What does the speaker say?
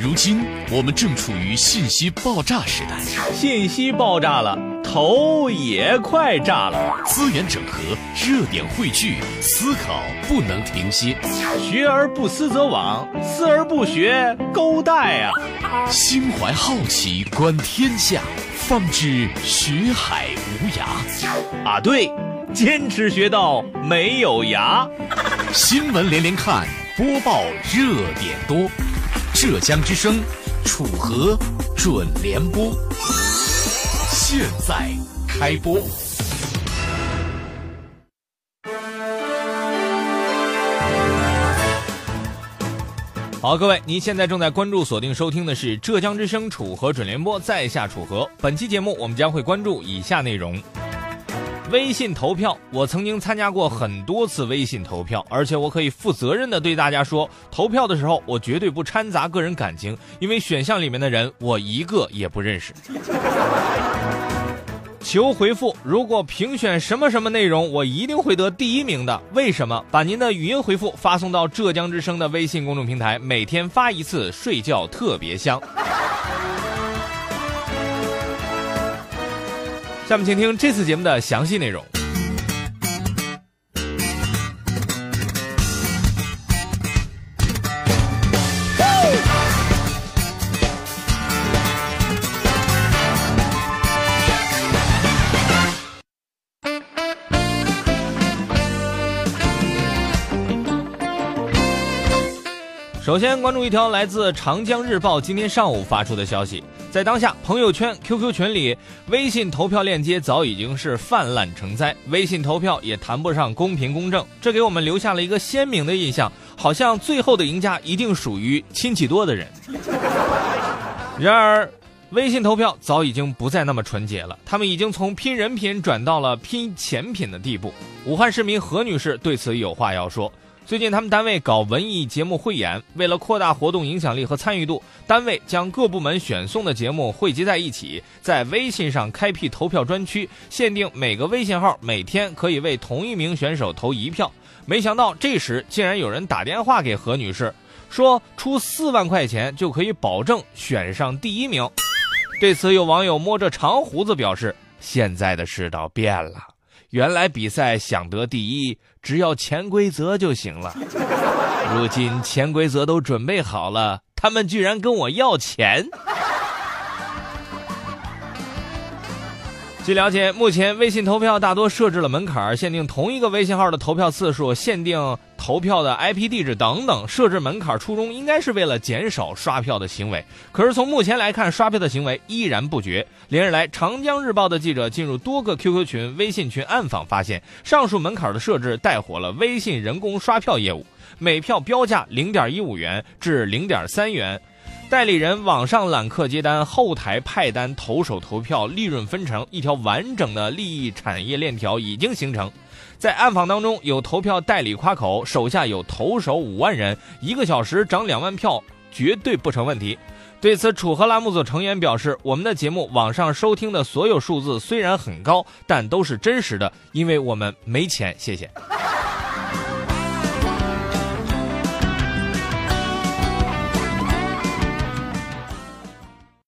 如今我们正处于信息爆炸时代，信息爆炸了，头也快炸了。资源整合，热点汇聚，思考不能停歇。学而不思则罔，思而不学，勾带啊！心怀好奇，观天下，方知学海无涯。啊，对，坚持学到没有涯。新闻连连看，播报热点多。浙江之声，楚河准联播，现在开播。好，各位，您现在正在关注、锁定收听的是浙江之声楚河准联播，在下楚河。本期节目，我们将会关注以下内容。微信投票，我曾经参加过很多次微信投票，而且我可以负责任的对大家说，投票的时候我绝对不掺杂个人感情，因为选项里面的人我一个也不认识。求回复，如果评选什么什么内容，我一定会得第一名的。为什么？把您的语音回复发送到浙江之声的微信公众平台，每天发一次，睡觉特别香。下面请听这次节目的详细内容。首先关注一条来自长江日报今天上午发出的消息，在当下朋友圈、QQ 群里，微信投票链接早已经是泛滥成灾，微信投票也谈不上公平公正，这给我们留下了一个鲜明的印象，好像最后的赢家一定属于亲戚多的人。然而，微信投票早已经不再那么纯洁了，他们已经从拼人品转到了拼钱品的地步。武汉市民何女士对此有话要说。最近，他们单位搞文艺节目汇演，为了扩大活动影响力和参与度，单位将各部门选送的节目汇集在一起，在微信上开辟投票专区，限定每个微信号每天可以为同一名选手投一票。没想到，这时竟然有人打电话给何女士，说出四万块钱就可以保证选上第一名。对此，有网友摸着长胡子表示：“现在的世道变了。”原来比赛想得第一，只要潜规则就行了。如今潜规则都准备好了，他们居然跟我要钱。据了解，目前微信投票大多设置了门槛，限定同一个微信号的投票次数，限定投票的 IP 地址等等。设置门槛初衷应该是为了减少刷票的行为。可是从目前来看，刷票的行为依然不绝。连日来，长江日报的记者进入多个 QQ 群、微信群暗访，发现上述门槛的设置带火了微信人工刷票业务，每票标价零点一五元至零点三元。代理人网上揽客接单，后台派单，投手投票，利润分成，一条完整的利益产业链条已经形成。在暗访当中，有投票代理夸口，手下有投手五万人，一个小时涨两万票，绝对不成问题。对此，楚河栏目组成员表示：“我们的节目网上收听的所有数字虽然很高，但都是真实的，因为我们没钱。”谢谢。